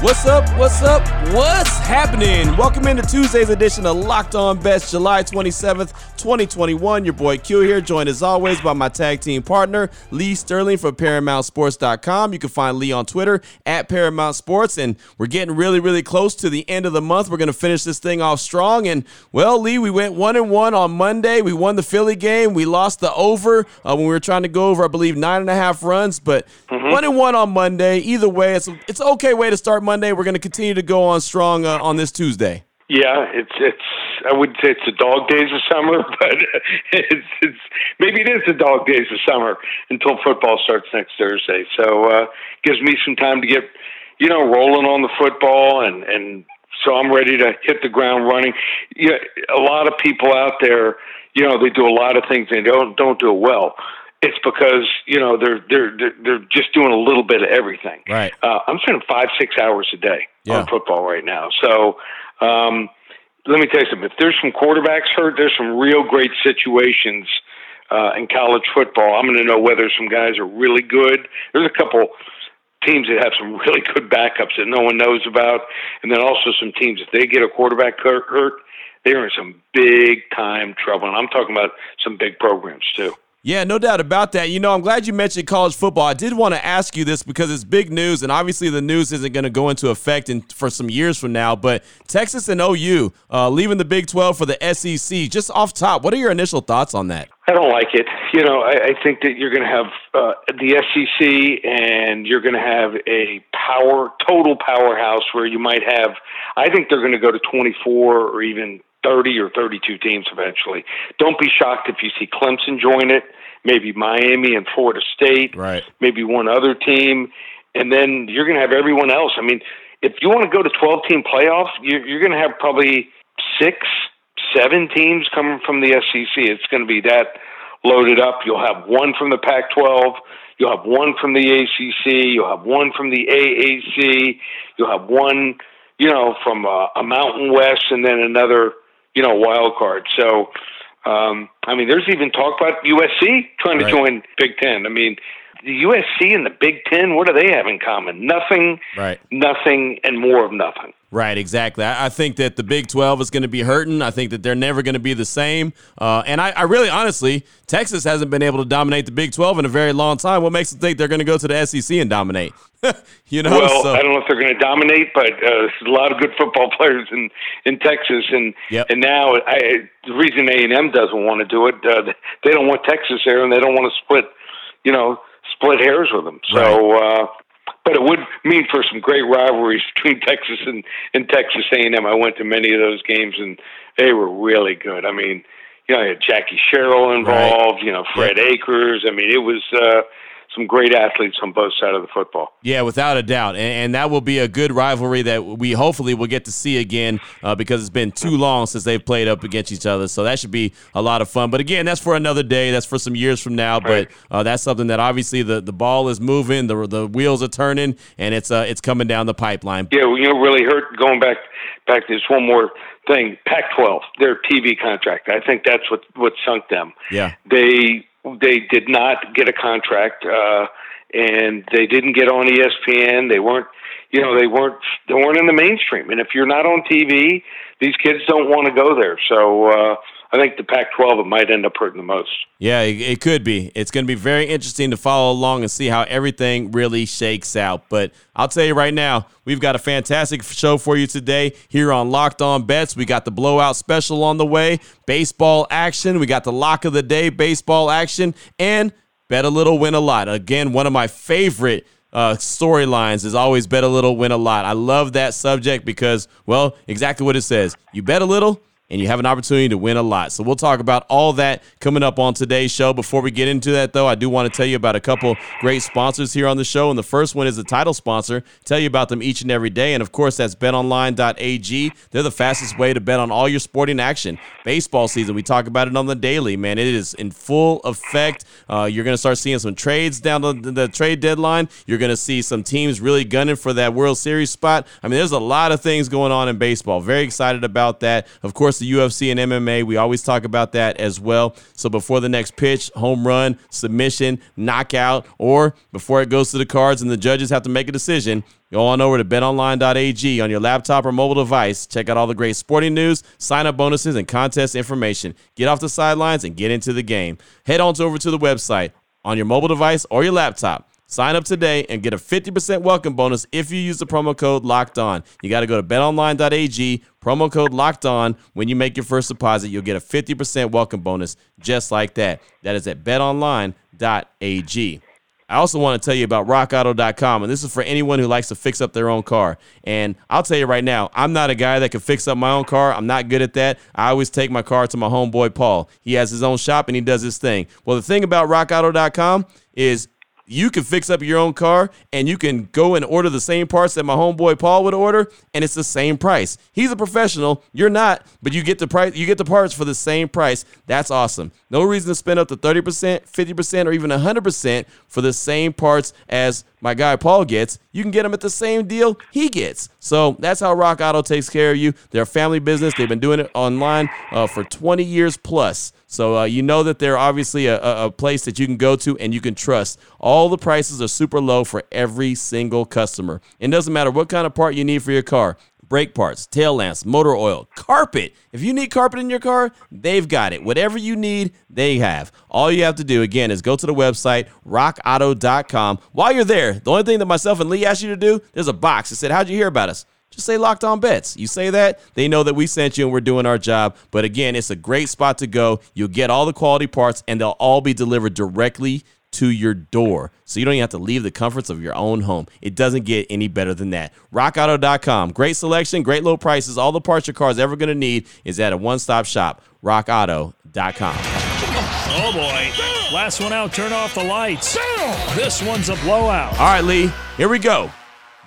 What's up? What's up? What's happening? Welcome into Tuesday's edition of Locked On Bets, July 27th, 2021. Your boy Q here, joined as always by my tag team partner, Lee Sterling from ParamountSports.com. You can find Lee on Twitter at Paramount Sports, and we're getting really, really close to the end of the month. We're going to finish this thing off strong. And well, Lee, we went one and one on Monday. We won the Philly game. We lost the over uh, when we were trying to go over, I believe, nine and a half runs, but mm-hmm. one and one on Monday. Either way, it's it's an okay way to start Monday. We're going to continue to go on strong uh, on this Tuesday. Yeah, it's it's. I wouldn't say it's the dog days of summer, but it's it's maybe it is the dog days of summer until football starts next Thursday. So uh, gives me some time to get you know rolling on the football, and and so I'm ready to hit the ground running. Yeah, a lot of people out there, you know, they do a lot of things and they don't don't do it well it's because you know they're they're they're just doing a little bit of everything. Right. Uh, I'm spending five six hours a day yeah. on football right now. So um, let me tell you something. If there's some quarterbacks hurt, there's some real great situations uh, in college football. I'm going to know whether some guys are really good. There's a couple teams that have some really good backups that no one knows about, and then also some teams if they get a quarterback hurt, they're in some big time trouble. And I'm talking about some big programs too. Yeah, no doubt about that. You know, I'm glad you mentioned college football. I did want to ask you this because it's big news, and obviously the news isn't going to go into effect in, for some years from now. But Texas and OU uh, leaving the Big 12 for the SEC. Just off top, what are your initial thoughts on that? I don't like it. You know, I, I think that you're going to have uh, the SEC, and you're going to have a power, total powerhouse where you might have. I think they're going to go to 24 or even 30 or 32 teams eventually. Don't be shocked if you see Clemson join it, maybe Miami and Florida State, right. maybe one other team, and then you're going to have everyone else. I mean, if you want to go to 12 team playoffs, you're, you're going to have probably six, seven teams coming from the SEC. It's going to be that loaded up. You'll have one from the Pac 12. You'll have one from the ACC. You'll have one from the AAC. You'll have one, you know, from a, uh, a Mountain West, and then another you know, wild card. So, um, I mean, there's even talk about USC trying to right. join Big Ten. I mean, the USC and the Big Ten, what do they have in common? Nothing, right? Nothing, and more of nothing. Right, exactly. I, think that the Big 12 is going to be hurting. I think that they're never going to be the same. Uh, and I, I, really, honestly, Texas hasn't been able to dominate the Big 12 in a very long time. What makes you think they're going to go to the SEC and dominate? you know, well, so. I don't know if they're going to dominate, but uh, there's a lot of good football players in in Texas, and yep. and now I, the reason A and M doesn't want to do it, uh, they don't want Texas there, and they don't want to split, you know, split hairs with them. So. Right. Uh, but it would mean for some great rivalries between Texas and, and Texas A&M. I went to many of those games, and they were really good. I mean, you know, I had Jackie Sherrill involved. Right. You know, Fred yep. Akers. I mean, it was. Uh, some great athletes on both sides of the football. Yeah, without a doubt, and, and, that will be a good rivalry that we hopefully will get to see again uh, because it's been too long since they've played up against each other. So that should be a lot of fun. But again, that's for another day. That's for some years from now. Right. But uh, that's something that obviously the, the ball is moving, the the wheels are turning, and it's uh, it's coming down the pipeline. Yeah, well, you know, really hurt going back back to this one more thing. Pac-12, their TV contract. I think that's what what sunk them. Yeah, they they did not get a contract, uh, and they didn't get on ESPN. They weren't, you know, they weren't they weren't in the mainstream. And if you're not on TV, these kids don't want to go there. So. Uh, I think the Pac-12 it might end up hurting the most. Yeah, it, it could be. It's going to be very interesting to follow along and see how everything really shakes out. But I'll tell you right now, we've got a fantastic show for you today here on Locked On Bets. We got the blowout special on the way, baseball action. We got the lock of the day, baseball action, and bet a little, win a lot. Again, one of my favorite uh, storylines is always bet a little, win a lot. I love that subject because, well, exactly what it says. You bet a little and you have an opportunity to win a lot. So we'll talk about all that coming up on today's show. Before we get into that, though, I do want to tell you about a couple great sponsors here on the show. And the first one is the title sponsor. Tell you about them each and every day. And of course, that's betonline.ag. They're the fastest way to bet on all your sporting action. Baseball season, we talk about it on the daily, man. It is in full effect. Uh, you're going to start seeing some trades down the, the trade deadline. You're going to see some teams really gunning for that World Series spot. I mean, there's a lot of things going on in baseball. Very excited about that. Of course, the UFC and MMA. We always talk about that as well. So before the next pitch, home run, submission, knockout, or before it goes to the cards and the judges have to make a decision, Go on over to betonline.ag on your laptop or mobile device. Check out all the great sporting news, sign up bonuses, and contest information. Get off the sidelines and get into the game. Head on over to the website on your mobile device or your laptop. Sign up today and get a 50% welcome bonus if you use the promo code locked on. You got to go to betonline.ag, promo code locked on. When you make your first deposit, you'll get a 50% welcome bonus just like that. That is at betonline.ag. I also want to tell you about rockauto.com, and this is for anyone who likes to fix up their own car. And I'll tell you right now, I'm not a guy that can fix up my own car. I'm not good at that. I always take my car to my homeboy Paul. He has his own shop and he does his thing. Well, the thing about rockauto.com is you can fix up your own car and you can go and order the same parts that my homeboy Paul would order and it's the same price. He's a professional, you're not, but you get the price you get the parts for the same price. That's awesome. No reason to spend up to 30%, 50% or even 100% for the same parts as my guy Paul gets, you can get them at the same deal he gets. So that's how Rock Auto takes care of you. They're a family business. They've been doing it online uh, for 20 years plus. So uh, you know that they're obviously a, a, place that you can go to and you can trust. All the prices are super low for every single customer. It doesn't matter what kind of part you need for your car brake parts, tail lamps, motor oil, carpet. If you need carpet in your car, they've got it. Whatever you need, they have. All you have to do, again, is go to the website, rockauto.com. While you're there, the only thing that myself and Lee asked you to do, there's a box that said, How'd you hear about us? Just say locked on bets. You say that, they know that we sent you and we're doing our job. But again, it's a great spot to go. You'll get all the quality parts and they'll all be delivered directly to your door. So you don't even have to leave the comforts of your own home. It doesn't get any better than that. RockAuto.com. Great selection, great low prices. All the parts your car is ever going to need is at a one stop shop. RockAuto.com. Oh boy. Last one out, turn off the lights. This one's a blowout. All right, Lee, here we go.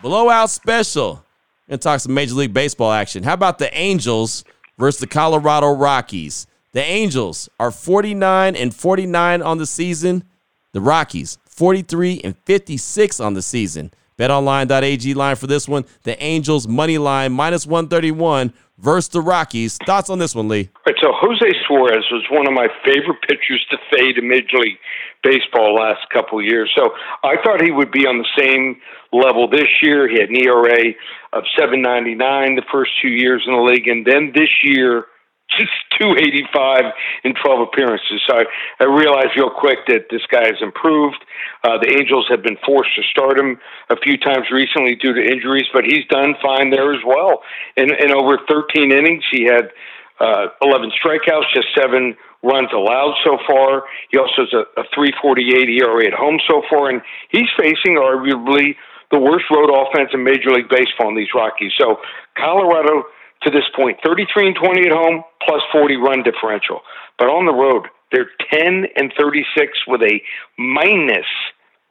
Blowout special. Gonna talk some Major League Baseball action. How about the Angels versus the Colorado Rockies? The Angels are 49 and 49 on the season. The Rockies, 43 and 56 on the season. BetOnline.ag line for this one. The Angels money line minus 131 versus the Rockies. Thoughts on this one, Lee? Right, so Jose Suarez was one of my favorite pitchers to fade in Major League Baseball last couple years. So I thought he would be on the same level this year. He had an ERA of 7.99 the first two years in the league, and then this year just 285 in 12 appearances. So I, I realized real quick that this guy has improved. Uh, the Angels have been forced to start him a few times recently due to injuries, but he's done fine there as well. In, in over 13 innings, he had uh, 11 strikeouts, just seven runs allowed so far. He also has a, a 348 ERA at home so far, and he's facing arguably the worst road offense in Major League Baseball in these Rockies. So Colorado – to this point 33 and 20 at home, plus 40 run differential. But on the road, they're 10 and 36 with a minus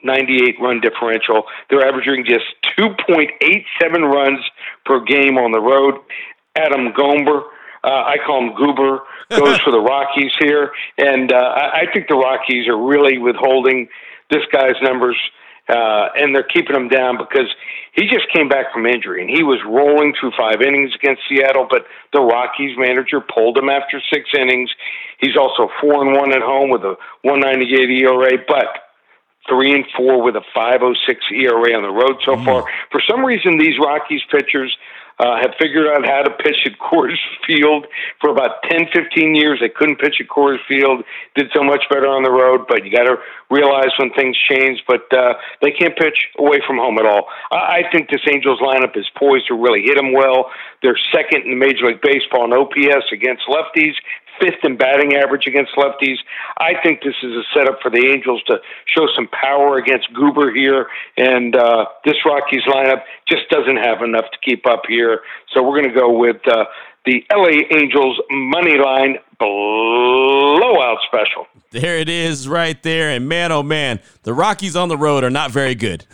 98 run differential. They're averaging just 2.87 runs per game on the road. Adam Gomber, uh, I call him Goober, goes for the Rockies here. And uh, I think the Rockies are really withholding this guy's numbers uh, and they're keeping him down because he just came back from injury and he was rolling through five innings against Seattle, but the Rockies manager pulled him after six innings. He's also four and one at home with a 198 ERA, but three and four with a 506 ERA on the road so mm. far. For some reason, these Rockies pitchers uh, have figured out how to pitch at Coors Field for about 10, 15 years. They couldn't pitch at Coors Field, did so much better on the road, but you got to realize when things change. But uh, they can't pitch away from home at all. I, I think this Angels lineup is poised to really hit them well. They're second in Major League Baseball in OPS against lefties, fifth in batting average against lefties. I think this is a setup for the Angels to show some power against Goober here, and uh, this Rockies lineup just doesn't have enough to keep up here. So we're going to go with uh, the LA Angels money line blowout special. There it is right there. And man, oh man, the Rockies on the road are not very good.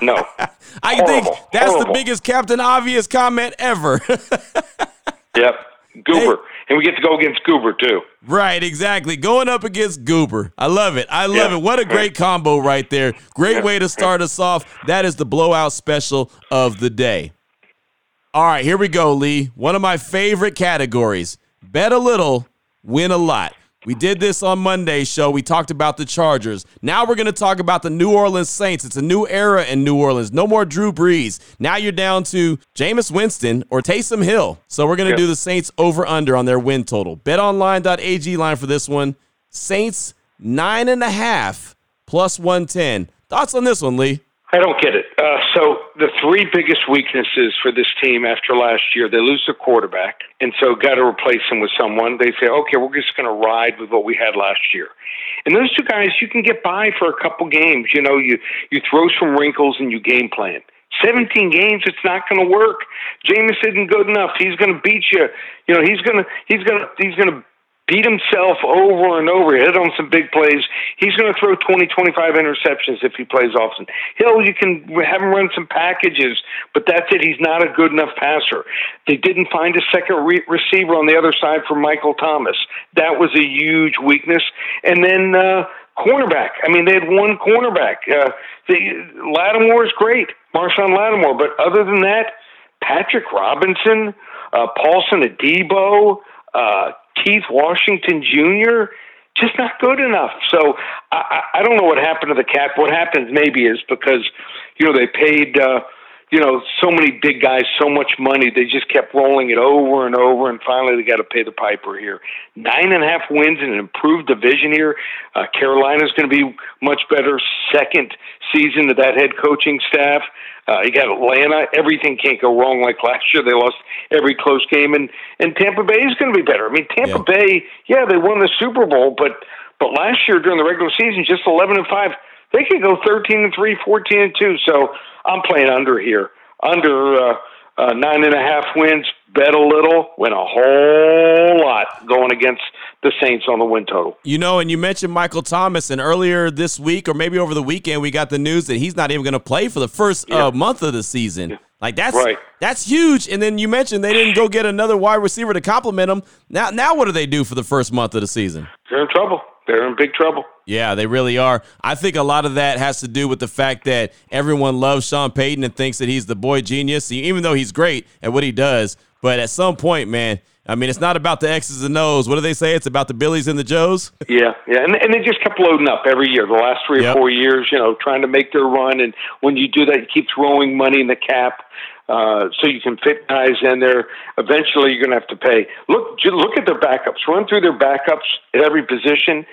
no. I horrible, think that's horrible. the biggest Captain Obvious comment ever. yep. Goober. Hey. And we get to go against Goober too. Right, exactly. Going up against Goober. I love it. I love yeah. it. What a great combo right there. Great way to start us off. That is the blowout special of the day. All right, here we go, Lee. One of my favorite categories. Bet a little, win a lot. We did this on Monday's show. We talked about the Chargers. Now we're going to talk about the New Orleans Saints. It's a new era in New Orleans. No more Drew Brees. Now you're down to Jameis Winston or Taysom Hill. So we're going to yep. do the Saints over under on their win total. BetOnline.ag line for this one. Saints nine and a half plus 110. Thoughts on this one, Lee? I don't get it. Uh, so the three biggest weaknesses for this team after last year, they lose their quarterback, and so got to replace him with someone. They say, okay, we're just going to ride with what we had last year. And those two guys, you can get by for a couple games. You know, you you throw some wrinkles and you game plan. 17 games, it's not going to work. Jameis isn't good enough. He's going to beat you. You know, he's going to he's going to he's going to beat himself over and over, hit on some big plays. He's going to throw 20, 25 interceptions if he plays often. Hill, you can have him run some packages, but that's it. He's not a good enough passer. They didn't find a second re- receiver on the other side for Michael Thomas. That was a huge weakness. And then, uh, cornerback. I mean, they had one cornerback. Uh, the, Lattimore is great, Marshon Lattimore, but other than that, Patrick Robinson, uh, Paulson Adebo, uh, Keith Washington Jr. just not good enough. So I, I don't know what happened to the cap. What happens maybe is because you know they paid uh, you know so many big guys so much money they just kept rolling it over and over, and finally they got to pay the piper here. Nine and a half wins in an improved division here. Uh, Carolina's going to be much better second season of that head coaching staff. Uh, you got Atlanta. Everything can't go wrong like last year. They lost every close game, and and Tampa Bay is going to be better. I mean, Tampa yeah. Bay, yeah, they won the Super Bowl, but but last year during the regular season, just eleven and five. They could go thirteen and three, 14 and two. So I'm playing under here, under uh, uh, nine and a half wins. Bet a little, win a whole lot going against the Saints on the win total. You know, and you mentioned Michael Thomas, and earlier this week or maybe over the weekend, we got the news that he's not even going to play for the first uh, yeah. uh, month of the season. Yeah. Like that's right. that's huge. And then you mentioned they didn't go get another wide receiver to complement him. Now, now what do they do for the first month of the season? They're in trouble. They're in big trouble. Yeah, they really are. I think a lot of that has to do with the fact that everyone loves Sean Payton and thinks that he's the boy genius, even though he's great at what he does. But at some point, man, I mean, it's not about the X's and O's. What do they say? It's about the Billies and the Joes. Yeah, yeah, and and they just kept loading up every year. The last three yep. or four years, you know, trying to make their run. And when you do that, you keep throwing money in the cap. Uh, so you can fit guys in there. Eventually, you're going to have to pay. Look, look at their backups. Run through their backups at every position,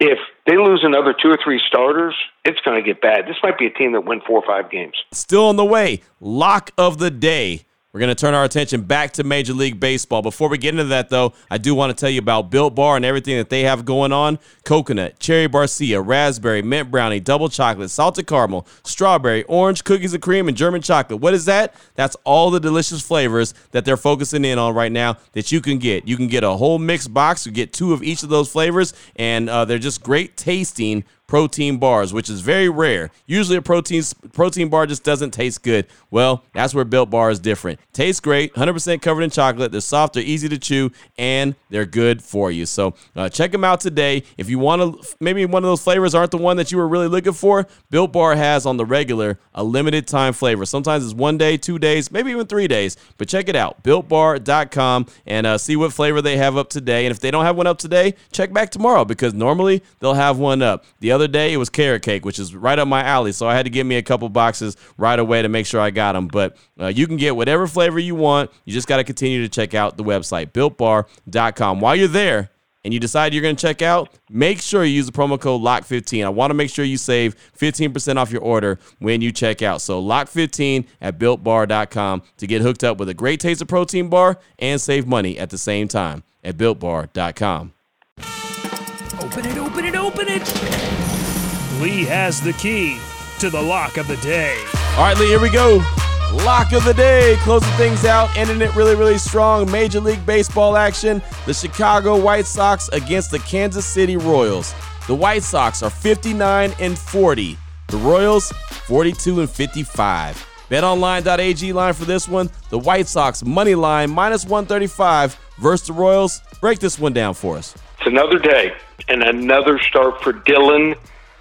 if they lose another two or three starters, it's going to get bad. This might be a team that win four or five games. Still on the way. Lock of the day. We're going to turn our attention back to Major League Baseball. Before we get into that, though, I do want to tell you about Built Bar and everything that they have going on coconut, cherry barcia, raspberry, mint brownie, double chocolate, salted caramel, strawberry, orange, cookies and cream, and German chocolate. What is that? That's all the delicious flavors that they're focusing in on right now that you can get. You can get a whole mixed box, you get two of each of those flavors, and uh, they're just great tasting protein bars, which is very rare. Usually a protein protein bar just doesn't taste good. Well, that's where Built Bar is different. Tastes great, 100% covered in chocolate. They're soft, they're easy to chew, and they're good for you. So uh, check them out today. If you want to, maybe one of those flavors aren't the one that you were really looking for. Built Bar has on the regular a limited time flavor. Sometimes it's one day, two days, maybe even three days. But check it out, BuiltBar.com, and uh, see what flavor they have up today. And if they don't have one up today, check back tomorrow because normally they'll have one up. The other day it was carrot cake, which is right up my alley. So I had to get me a couple boxes right away to make sure I got them. But uh, you can get whatever flavor you want. You just got to continue to check out the website, builtbar.com. While you're there, and you decide you're going to check out, make sure you use the promo code LOCK15. I want to make sure you save 15% off your order when you check out. So LOCK15 at builtbar.com to get hooked up with a great taste of protein bar and save money at the same time. at builtbar.com. Open it, open it, open it. Lee has the key to the lock of the day. All right, Lee, here we go. Lock of the day, closing things out, ending it really, really strong. Major League Baseball action. The Chicago White Sox against the Kansas City Royals. The White Sox are 59 and 40. The Royals 42 and 55. BetOnline.ag line for this one. The White Sox money line minus 135 versus the Royals. Break this one down for us. It's another day and another start for Dylan.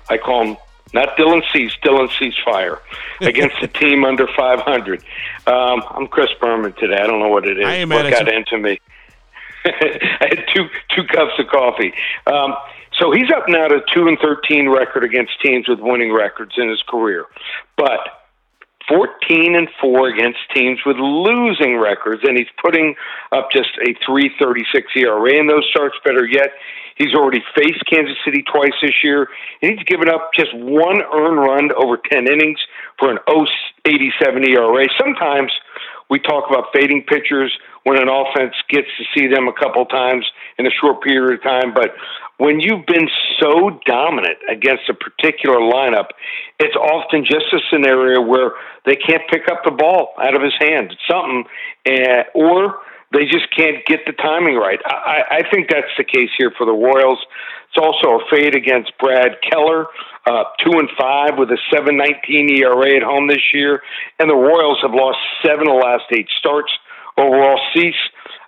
I call him not Dylan Cease, Dylan Ceasefire against a team under 500. Um, I'm Chris Berman today. I don't know what it is. I what got into me? I had two two cups of coffee. Um, so he's up now to two and thirteen record against teams with winning records in his career, but 14 and 4 against teams with losing records, and he's putting up just a 336 ERA in those starts. Better yet, he's already faced Kansas City twice this year, and he's given up just one earned run over 10 innings for an 087 ERA. Sometimes we talk about fading pitchers when an offense gets to see them a couple times in a short period of time, but when you've been so dominant against a particular lineup, it's often just a scenario where they can't pick up the ball out of his hand. Something, uh, or they just can't get the timing right. I, I think that's the case here for the Royals. It's also a fade against Brad Keller, uh, two and five with a seven nineteen ERA at home this year, and the Royals have lost seven of the last eight starts. Overall, Cease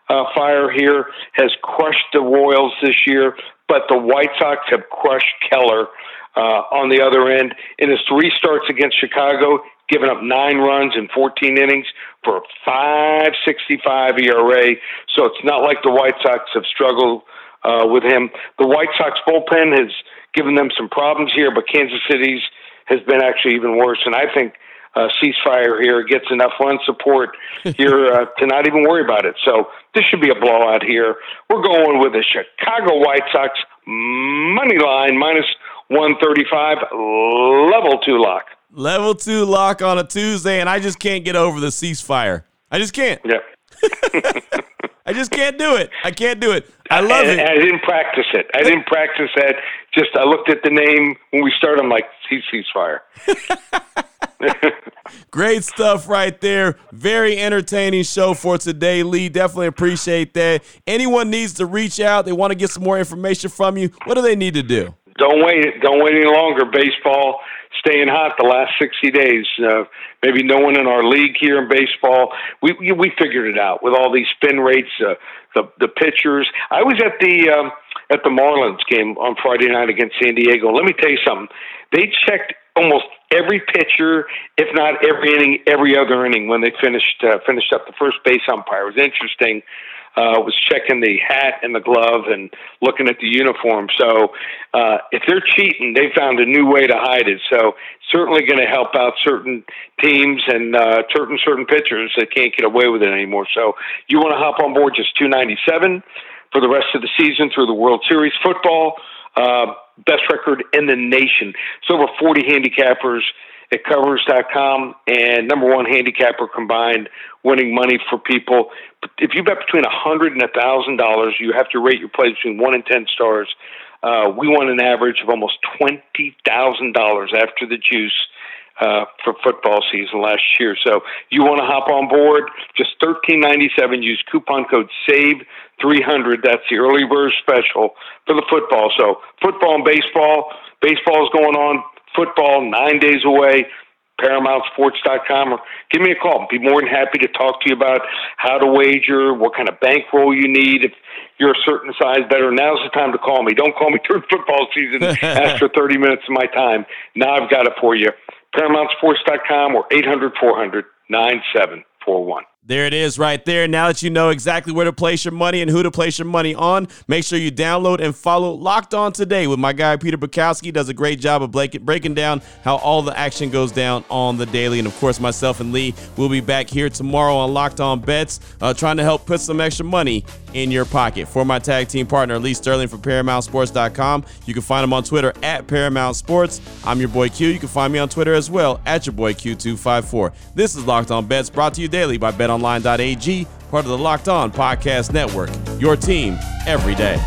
uh, Fire here has crushed the Royals this year, but the White Sox have crushed Keller uh, on the other end. In his three starts against Chicago, given up nine runs in 14 innings for a 5.65 ERA. So it's not like the White Sox have struggled uh, with him. The White Sox bullpen has given them some problems here, but Kansas City's has been actually even worse. And I think uh, ceasefire here gets enough run support here uh, to not even worry about it. So this should be a blowout here. We're going with the Chicago White Sox money line minus 135 level two lock. Level two lock on a Tuesday, and I just can't get over the ceasefire. I just can't. Yep. I just can't do it. I can't do it. I love and, it. and I didn't practice it. I didn't practice that. Just I looked at the name when we started. I'm like, cease ceasefire. Great stuff right there. Very entertaining show for today, Lee. Definitely appreciate that. Anyone needs to reach out, they want to get some more information from you. What do they need to do? Don't wait. Don't wait any longer. Baseball staying hot the last 60 days. Uh, maybe no one in our league here in baseball. We we, figured it out with all these spin rates, uh, the the pitchers. I was at the um, at the Marlins game on Friday night against San Diego. Let me tell you something. They checked almost every pitcher, if not every inning, every other inning when they finished uh, finished up the first base umpire. It was interesting. Uh, was checking the hat and the glove and looking at the uniform. So uh, if they're cheating, they found a new way to hide it. So certainly going to help out certain teams and uh, certain certain pitchers that can't get away with it anymore. So you want to hop on board just two ninety seven for the rest of the season through the World Series football. Uh, best record in the nation. It's over 40 handicappers at covers.com and number one handicapper combined winning money for people. If you bet between a hundred and a thousand dollars, you have to rate your play between one and ten stars. Uh, we won an average of almost twenty thousand dollars after the juice uh, for football season last year. So you want to hop on board? Just thirteen ninety seven. Use coupon code SAVE three hundred. That's the early bird special for the football. So football and baseball. Baseball is going on. Football nine days away. ParamountSports.com or give me a call. Be more than happy to talk to you about how to wager, what kind of bankroll you need. If you're a certain size better, now's the time to call me. Don't call me during football season. For 30 minutes of my time. Now I've got it for you. ParamountSports.com or 800 400 9741. There it is right there. Now that you know exactly where to place your money and who to place your money on, make sure you download and follow Locked On Today with my guy Peter Bukowski. Does a great job of breaking down how all the action goes down on the daily. And of course, myself and Lee will be back here tomorrow on Locked On Bets, uh, trying to help put some extra money in your pocket. For my tag team partner, Lee Sterling from ParamountSports.com, you can find him on Twitter at Paramount Sports. I'm your boy Q. You can find me on Twitter as well at your boy Q254. This is Locked On Bets brought to you daily by BetOnline.ag, part of the Locked On Podcast Network. Your team every day.